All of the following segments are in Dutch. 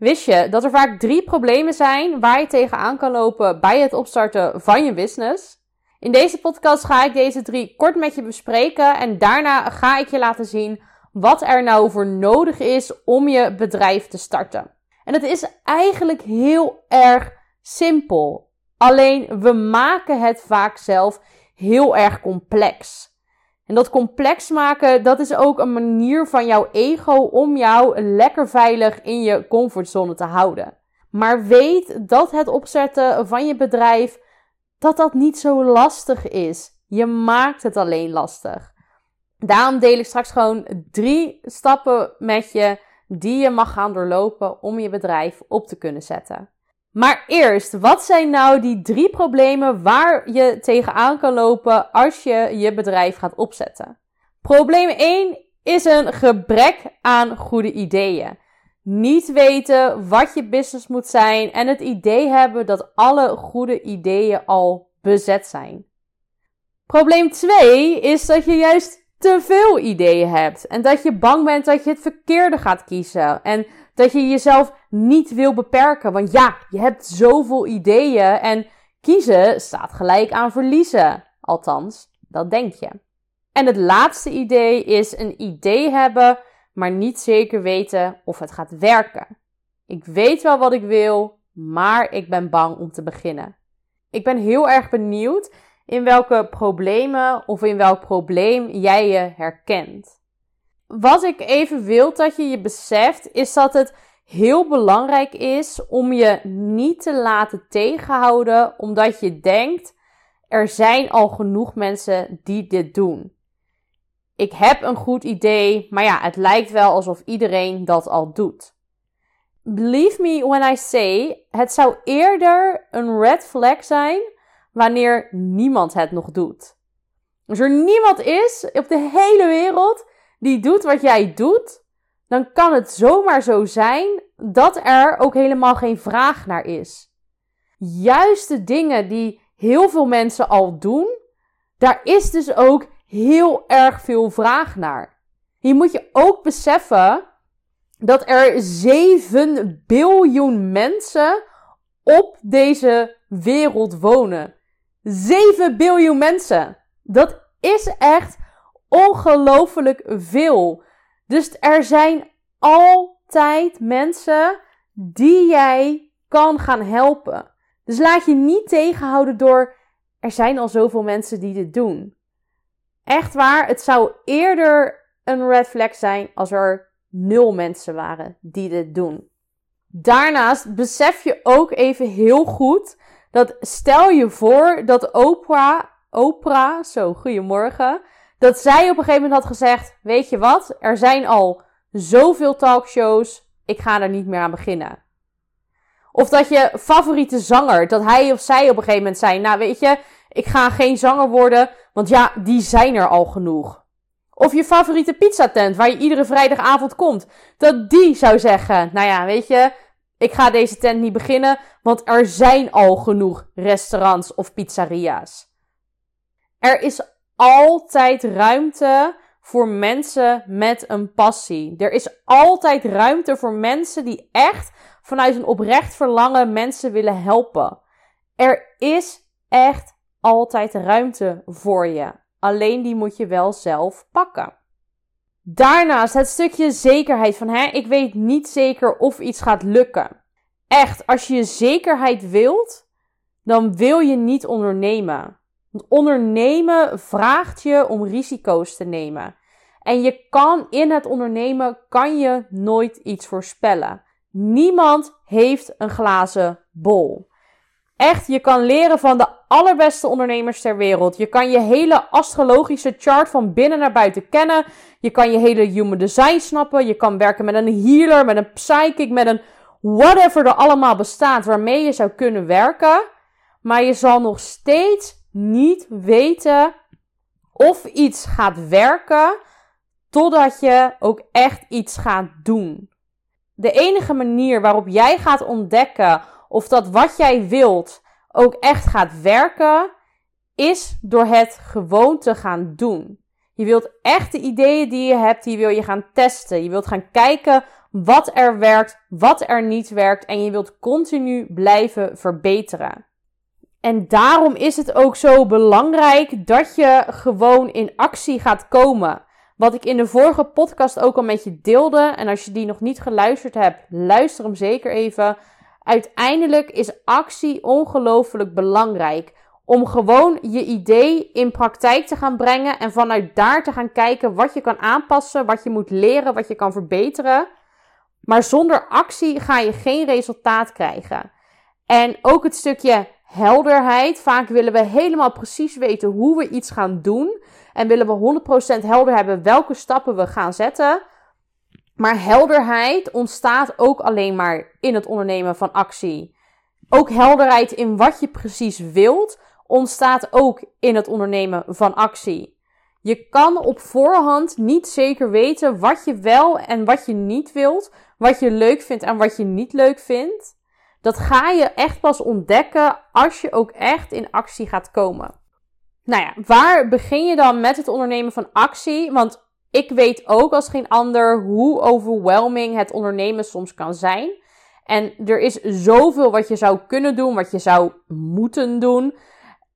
Wist je dat er vaak drie problemen zijn waar je tegenaan kan lopen bij het opstarten van je business? In deze podcast ga ik deze drie kort met je bespreken en daarna ga ik je laten zien wat er nou voor nodig is om je bedrijf te starten. En het is eigenlijk heel erg simpel. Alleen we maken het vaak zelf heel erg complex. En dat complex maken, dat is ook een manier van jouw ego om jou lekker veilig in je comfortzone te houden. Maar weet dat het opzetten van je bedrijf, dat dat niet zo lastig is. Je maakt het alleen lastig. Daarom deel ik straks gewoon drie stappen met je die je mag gaan doorlopen om je bedrijf op te kunnen zetten. Maar eerst, wat zijn nou die drie problemen waar je tegenaan kan lopen als je je bedrijf gaat opzetten? Probleem 1 is een gebrek aan goede ideeën. Niet weten wat je business moet zijn en het idee hebben dat alle goede ideeën al bezet zijn. Probleem 2 is dat je juist te veel ideeën hebt en dat je bang bent dat je het verkeerde gaat kiezen en dat je jezelf niet wil beperken. Want ja, je hebt zoveel ideeën en kiezen staat gelijk aan verliezen. Althans, dat denk je. En het laatste idee is een idee hebben, maar niet zeker weten of het gaat werken. Ik weet wel wat ik wil, maar ik ben bang om te beginnen. Ik ben heel erg benieuwd in welke problemen of in welk probleem jij je herkent. Wat ik even wil dat je je beseft, is dat het heel belangrijk is om je niet te laten tegenhouden, omdat je denkt: er zijn al genoeg mensen die dit doen. Ik heb een goed idee, maar ja, het lijkt wel alsof iedereen dat al doet. Believe me when I say, het zou eerder een red flag zijn wanneer niemand het nog doet. Als er niemand is op de hele wereld die doet wat jij doet, dan kan het zomaar zo zijn dat er ook helemaal geen vraag naar is. Juist de dingen die heel veel mensen al doen, daar is dus ook heel erg veel vraag naar. Hier moet je ook beseffen dat er 7 biljoen mensen op deze wereld wonen. 7 biljoen mensen. Dat is echt ongelooflijk veel. Dus er zijn altijd mensen die jij kan gaan helpen. Dus laat je niet tegenhouden door er zijn al zoveel mensen die dit doen. Echt waar, het zou eerder een red flag zijn als er nul mensen waren die dit doen. Daarnaast besef je ook even heel goed dat stel je voor dat Oprah, Oprah, zo goedemorgen, dat zij op een gegeven moment had gezegd: Weet je wat, er zijn al zoveel talkshows, ik ga er niet meer aan beginnen. Of dat je favoriete zanger, dat hij of zij op een gegeven moment zei: Nou, weet je, ik ga geen zanger worden, want ja, die zijn er al genoeg. Of je favoriete pizzatent, waar je iedere vrijdagavond komt, dat die zou zeggen: Nou ja, weet je, ik ga deze tent niet beginnen, want er zijn al genoeg restaurants of pizzeria's. Er is altijd ruimte voor mensen met een passie. Er is altijd ruimte voor mensen die echt vanuit een oprecht verlangen mensen willen helpen. Er is echt altijd ruimte voor je. Alleen die moet je wel zelf pakken. Daarnaast het stukje zekerheid van, hè, ik weet niet zeker of iets gaat lukken. Echt, als je zekerheid wilt, dan wil je niet ondernemen. Ondernemen vraagt je om risico's te nemen. En je kan in het ondernemen kan je nooit iets voorspellen. Niemand heeft een glazen bol. Echt, je kan leren van de allerbeste ondernemers ter wereld. Je kan je hele astrologische chart van binnen naar buiten kennen. Je kan je hele human design snappen. Je kan werken met een healer, met een psychic, met een whatever er allemaal bestaat waarmee je zou kunnen werken. Maar je zal nog steeds niet weten of iets gaat werken totdat je ook echt iets gaat doen. De enige manier waarop jij gaat ontdekken of dat wat jij wilt ook echt gaat werken, is door het gewoon te gaan doen. Je wilt echt de ideeën die je hebt, die wil je gaan testen. Je wilt gaan kijken wat er werkt, wat er niet werkt en je wilt continu blijven verbeteren. En daarom is het ook zo belangrijk dat je gewoon in actie gaat komen. Wat ik in de vorige podcast ook al met je deelde. En als je die nog niet geluisterd hebt, luister hem zeker even. Uiteindelijk is actie ongelooflijk belangrijk. Om gewoon je idee in praktijk te gaan brengen. En vanuit daar te gaan kijken wat je kan aanpassen, wat je moet leren, wat je kan verbeteren. Maar zonder actie ga je geen resultaat krijgen. En ook het stukje helderheid. Vaak willen we helemaal precies weten hoe we iets gaan doen. En willen we 100% helder hebben welke stappen we gaan zetten. Maar helderheid ontstaat ook alleen maar in het ondernemen van actie. Ook helderheid in wat je precies wilt ontstaat ook in het ondernemen van actie. Je kan op voorhand niet zeker weten wat je wel en wat je niet wilt, wat je leuk vindt en wat je niet leuk vindt. Dat ga je echt pas ontdekken als je ook echt in actie gaat komen. Nou ja, waar begin je dan met het ondernemen van actie? Want ik weet ook als geen ander hoe overwhelming het ondernemen soms kan zijn. En er is zoveel wat je zou kunnen doen, wat je zou moeten doen.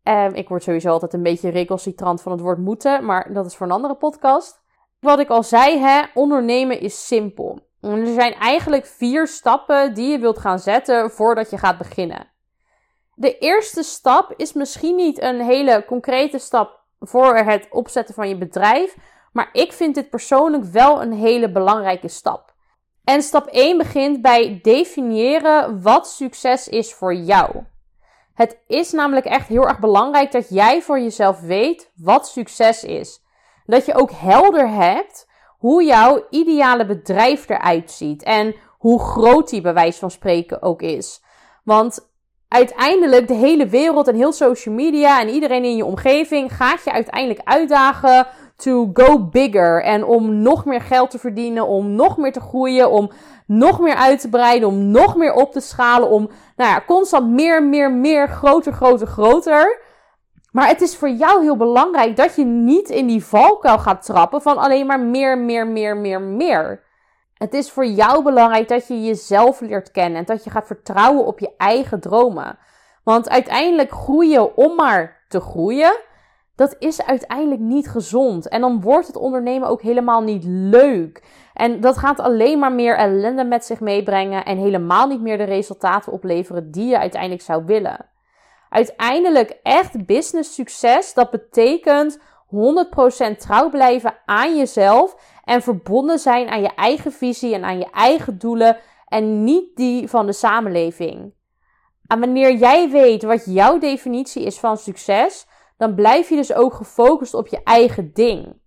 Um, ik word sowieso altijd een beetje recalcitrant van het woord moeten, maar dat is voor een andere podcast. Wat ik al zei, hè, ondernemen is simpel. Er zijn eigenlijk vier stappen die je wilt gaan zetten voordat je gaat beginnen. De eerste stap is misschien niet een hele concrete stap voor het opzetten van je bedrijf, maar ik vind dit persoonlijk wel een hele belangrijke stap. En stap 1 begint bij definiëren wat succes is voor jou. Het is namelijk echt heel erg belangrijk dat jij voor jezelf weet wat succes is. Dat je ook helder hebt hoe jouw ideale bedrijf eruit ziet en hoe groot die bij wijze van spreken ook is. Want uiteindelijk de hele wereld en heel social media en iedereen in je omgeving gaat je uiteindelijk uitdagen to go bigger en om nog meer geld te verdienen, om nog meer te groeien, om nog meer uit te breiden, om nog meer op te schalen, om nou ja, constant meer, meer, meer, groter, groter, groter. Maar het is voor jou heel belangrijk dat je niet in die valkuil gaat trappen van alleen maar meer, meer, meer, meer, meer. Het is voor jou belangrijk dat je jezelf leert kennen en dat je gaat vertrouwen op je eigen dromen. Want uiteindelijk groeien om maar te groeien, dat is uiteindelijk niet gezond. En dan wordt het ondernemen ook helemaal niet leuk. En dat gaat alleen maar meer ellende met zich meebrengen en helemaal niet meer de resultaten opleveren die je uiteindelijk zou willen. Uiteindelijk echt business succes, dat betekent 100% trouw blijven aan jezelf en verbonden zijn aan je eigen visie en aan je eigen doelen en niet die van de samenleving. En wanneer jij weet wat jouw definitie is van succes, dan blijf je dus ook gefocust op je eigen ding.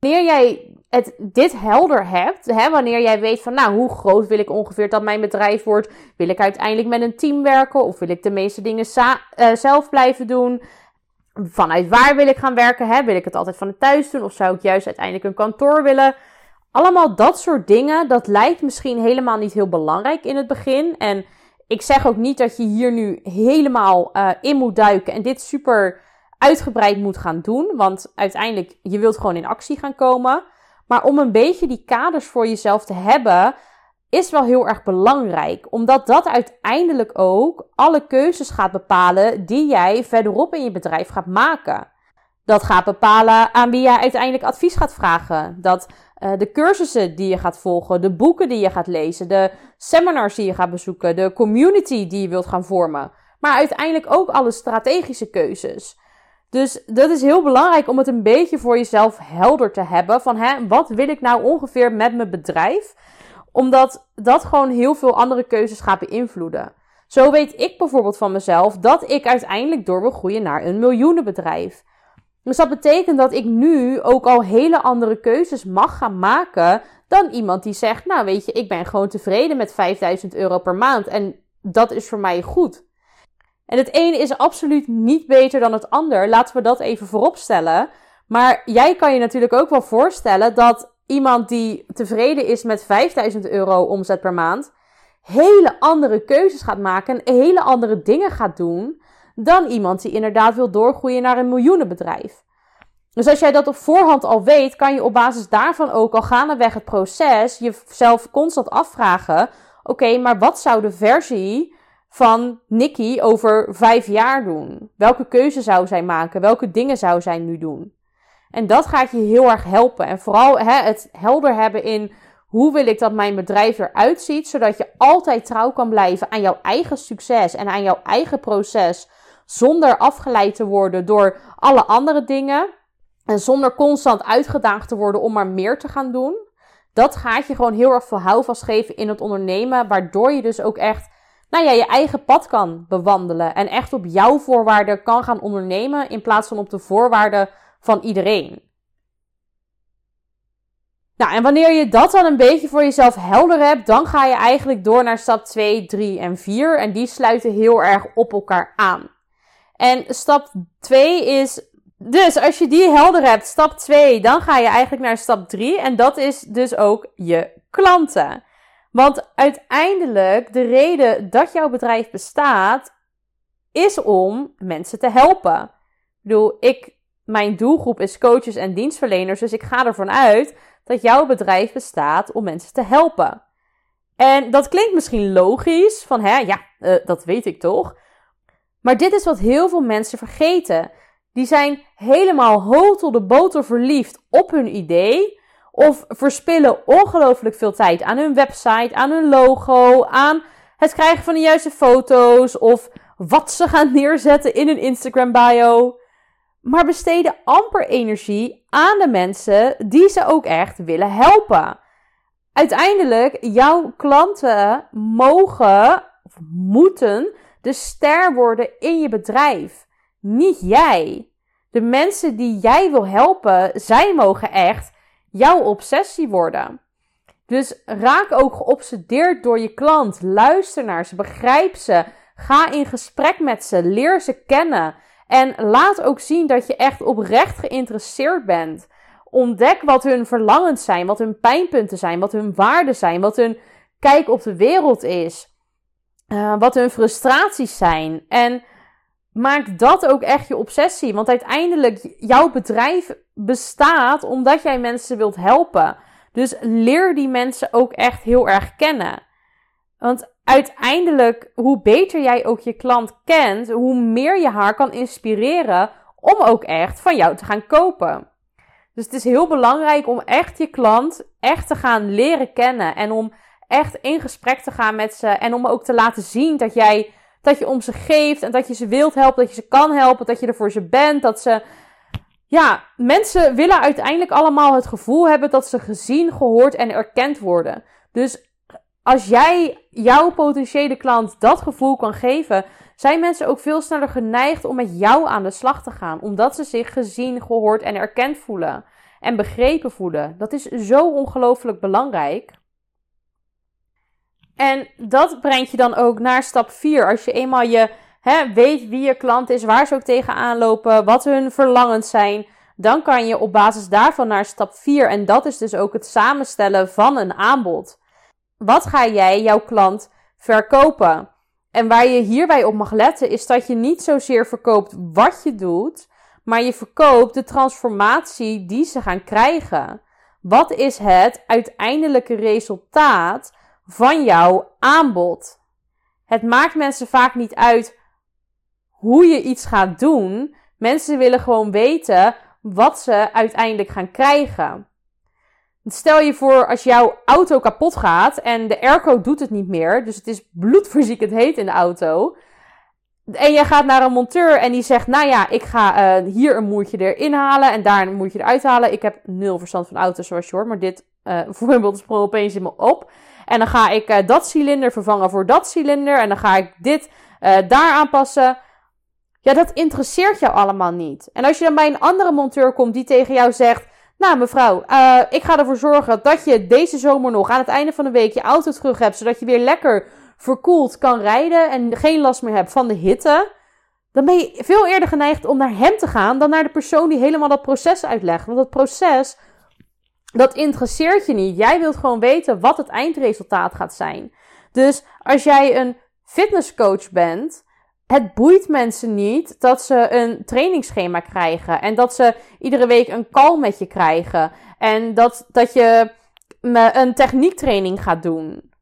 Wanneer jij het, dit helder hebt, hè, wanneer jij weet van, nou, hoe groot wil ik ongeveer dat mijn bedrijf wordt? Wil ik uiteindelijk met een team werken of wil ik de meeste dingen uh, zelf blijven doen? Vanuit waar wil ik gaan werken? Hè? Wil ik het altijd van thuis doen of zou ik juist uiteindelijk een kantoor willen? Allemaal dat soort dingen, dat lijkt misschien helemaal niet heel belangrijk in het begin. En ik zeg ook niet dat je hier nu helemaal uh, in moet duiken en dit super uitgebreid moet gaan doen. Want uiteindelijk, je wilt gewoon in actie gaan komen. Maar om een beetje die kaders voor jezelf te hebben, is wel heel erg belangrijk. Omdat dat uiteindelijk ook alle keuzes gaat bepalen die jij verderop in je bedrijf gaat maken. Dat gaat bepalen aan wie jij uiteindelijk advies gaat vragen. Dat uh, de cursussen die je gaat volgen, de boeken die je gaat lezen, de seminars die je gaat bezoeken, de community die je wilt gaan vormen. Maar uiteindelijk ook alle strategische keuzes. Dus dat is heel belangrijk om het een beetje voor jezelf helder te hebben. Van hè, wat wil ik nou ongeveer met mijn bedrijf? Omdat dat gewoon heel veel andere keuzes gaat beïnvloeden. Zo weet ik bijvoorbeeld van mezelf dat ik uiteindelijk door wil groeien naar een miljoenenbedrijf. Dus dat betekent dat ik nu ook al hele andere keuzes mag gaan maken dan iemand die zegt, nou weet je, ik ben gewoon tevreden met 5000 euro per maand en dat is voor mij goed. En het ene is absoluut niet beter dan het ander. Laten we dat even voorop stellen. Maar jij kan je natuurlijk ook wel voorstellen dat iemand die tevreden is met 5000 euro omzet per maand, hele andere keuzes gaat maken en hele andere dingen gaat doen dan iemand die inderdaad wil doorgroeien naar een miljoenenbedrijf. Dus als jij dat op voorhand al weet, kan je op basis daarvan ook al gaandeweg het proces jezelf constant afvragen: oké, maar wat zou de versie van Nikki over vijf jaar doen? Welke keuze zou zij maken? Welke dingen zou zij nu doen? En dat gaat je heel erg helpen. En vooral hè, het helder hebben in hoe wil ik dat mijn bedrijf eruit ziet, zodat je altijd trouw kan blijven aan jouw eigen succes en aan jouw eigen proces, zonder afgeleid te worden door alle andere dingen en zonder constant uitgedaagd te worden om maar meer te gaan doen. Dat gaat je gewoon heel erg veel houvast geven in het ondernemen, waardoor je dus ook echt nou ja, je eigen pad kan bewandelen en echt op jouw voorwaarden kan gaan ondernemen in plaats van op de voorwaarden van iedereen. Nou, en wanneer je dat dan een beetje voor jezelf helder hebt, dan ga je eigenlijk door naar stap 2, 3 en 4. En die sluiten heel erg op elkaar aan. En stap 2 is. Dus als je die helder hebt, stap 2, dan ga je eigenlijk naar stap 3. En dat is dus ook je klanten. Want uiteindelijk, de reden dat jouw bedrijf bestaat, is om mensen te helpen. Ik bedoel, ik, mijn doelgroep is coaches en dienstverleners, dus ik ga ervan uit dat jouw bedrijf bestaat om mensen te helpen. En dat klinkt misschien logisch, van hè, ja, uh, dat weet ik toch. Maar dit is wat heel veel mensen vergeten. Die zijn helemaal hotel de boter verliefd op hun idee. Of verspillen ongelooflijk veel tijd aan hun website, aan hun logo, aan het krijgen van de juiste foto's. Of wat ze gaan neerzetten in hun Instagram bio maar besteden amper energie aan de mensen die ze ook echt willen helpen. Uiteindelijk, jouw klanten mogen of moeten de ster worden in je bedrijf. Niet jij. De mensen die jij wil helpen, zij mogen echt jouw obsessie worden. Dus raak ook geobsedeerd door je klant. Luister naar ze, begrijp ze. Ga in gesprek met ze, leer ze kennen. En laat ook zien dat je echt oprecht geïnteresseerd bent. Ontdek wat hun verlangens zijn, wat hun pijnpunten zijn, wat hun waarden zijn, wat hun kijk op de wereld is, uh, wat hun frustraties zijn. En maak dat ook echt je obsessie. Want uiteindelijk, jouw bedrijf bestaat omdat jij mensen wilt helpen. Dus leer die mensen ook echt heel erg kennen. Want uiteindelijk, hoe beter jij ook je klant kent, hoe meer je haar kan inspireren om ook echt van jou te gaan kopen. Dus het is heel belangrijk om echt je klant echt te gaan leren kennen en om echt in gesprek te gaan met ze en om ook te laten zien dat jij dat je om ze geeft en dat je ze wilt helpen, dat je ze kan helpen, dat je er voor ze bent, dat ze ja, mensen willen uiteindelijk allemaal het gevoel hebben dat ze gezien, gehoord en erkend worden. Dus als jij jouw potentiële klant dat gevoel kan geven, zijn mensen ook veel sneller geneigd om met jou aan de slag te gaan. Omdat ze zich gezien, gehoord en erkend voelen. En begrepen voelen. Dat is zo ongelooflijk belangrijk. En dat brengt je dan ook naar stap 4. Als je eenmaal je hè, weet wie je klant is, waar ze ook tegenaan lopen, wat hun verlangens zijn. Dan kan je op basis daarvan naar stap 4. En dat is dus ook het samenstellen van een aanbod wat ga jij jouw klant verkopen? En waar je hierbij op mag letten is dat je niet zozeer verkoopt wat je doet, maar je verkoopt de transformatie die ze gaan krijgen. Wat is het uiteindelijke resultaat van jouw aanbod? Het maakt mensen vaak niet uit hoe je iets gaat doen. Mensen willen gewoon weten wat ze uiteindelijk gaan krijgen. Stel je voor als jouw auto kapot gaat en de airco doet het niet meer. Dus het is bloedverziekend heet in de auto. En je gaat naar een monteur en die zegt: Nou ja, ik ga uh, hier een moertje erin halen en daar een moertje eruit halen. Ik heb nul verstand van auto's, zoals je hoort, maar dit uh, voorbeeld sprong opeens in me op. En dan ga ik uh, dat cilinder vervangen voor dat cilinder. En dan ga ik dit daar aanpassen. Ja, dat interesseert jou allemaal niet. En als je dan bij een andere monteur komt die tegen jou zegt: nou, mevrouw, uh, ik ga ervoor zorgen dat je deze zomer nog aan het einde van de week je auto terug hebt. Zodat je weer lekker verkoeld kan rijden en geen last meer hebt van de hitte. Dan ben je veel eerder geneigd om naar hem te gaan dan naar de persoon die helemaal dat proces uitlegt. Want dat proces, dat interesseert je niet. Jij wilt gewoon weten wat het eindresultaat gaat zijn. Dus als jij een fitnesscoach bent het boeit mensen niet dat ze een trainingsschema krijgen. En dat ze iedere week een call met je krijgen. En dat, dat je een techniektraining gaat doen.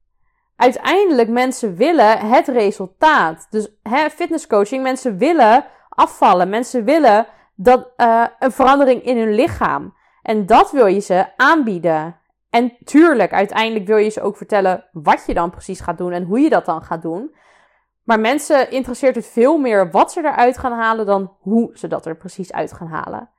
Uiteindelijk, mensen willen het resultaat. Dus hè, fitnesscoaching, mensen willen afvallen. Mensen willen dat, uh, een verandering in hun lichaam. En dat wil je ze aanbieden. En tuurlijk, uiteindelijk wil je ze ook vertellen wat je dan precies gaat doen en hoe je dat dan gaat doen. Maar mensen interesseert het veel meer wat ze eruit gaan halen dan hoe ze dat er precies uit gaan halen.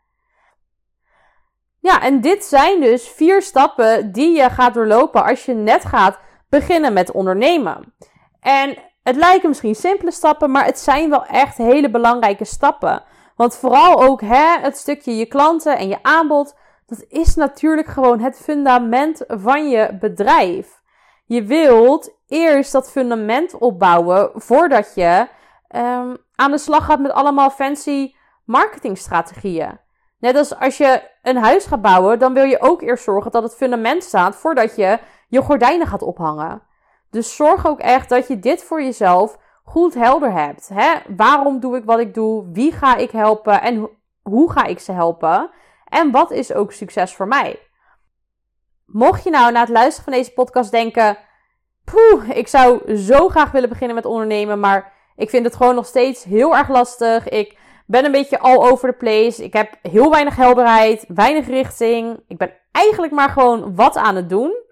Ja, en dit zijn dus vier stappen die je gaat doorlopen als je net gaat beginnen met ondernemen. En het lijken misschien simpele stappen, maar het zijn wel echt hele belangrijke stappen. Want vooral ook hè, het stukje je klanten en je aanbod, dat is natuurlijk gewoon het fundament van je bedrijf. Je wilt eerst dat fundament opbouwen voordat je um, aan de slag gaat met allemaal fancy marketingstrategieën. Net als als je een huis gaat bouwen, dan wil je ook eerst zorgen dat het fundament staat voordat je je gordijnen gaat ophangen. Dus zorg ook echt dat je dit voor jezelf goed helder hebt. Hè? Waarom doe ik wat ik doe? Wie ga ik helpen? En hoe ga ik ze helpen? En wat is ook succes voor mij? Mocht je nou na het luisteren van deze podcast denken: Poeh, ik zou zo graag willen beginnen met ondernemen, maar ik vind het gewoon nog steeds heel erg lastig. Ik ben een beetje all over the place. Ik heb heel weinig helderheid, weinig richting. Ik ben eigenlijk maar gewoon wat aan het doen.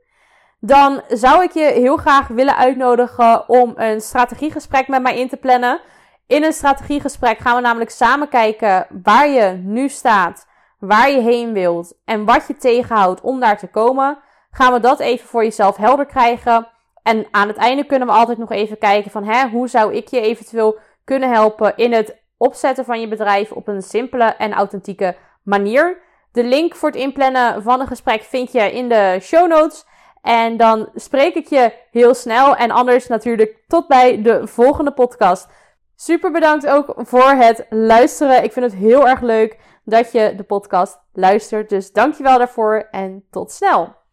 Dan zou ik je heel graag willen uitnodigen om een strategiegesprek met mij in te plannen. In een strategiegesprek gaan we namelijk samen kijken waar je nu staat, waar je heen wilt en wat je tegenhoudt om daar te komen. Gaan we dat even voor jezelf helder krijgen. En aan het einde kunnen we altijd nog even kijken van hè, hoe zou ik je eventueel kunnen helpen in het opzetten van je bedrijf op een simpele en authentieke manier. De link voor het inplannen van een gesprek vind je in de show notes. En dan spreek ik je heel snel. En anders natuurlijk tot bij de volgende podcast. Super bedankt ook voor het luisteren. Ik vind het heel erg leuk dat je de podcast luistert. Dus dankjewel daarvoor en tot snel.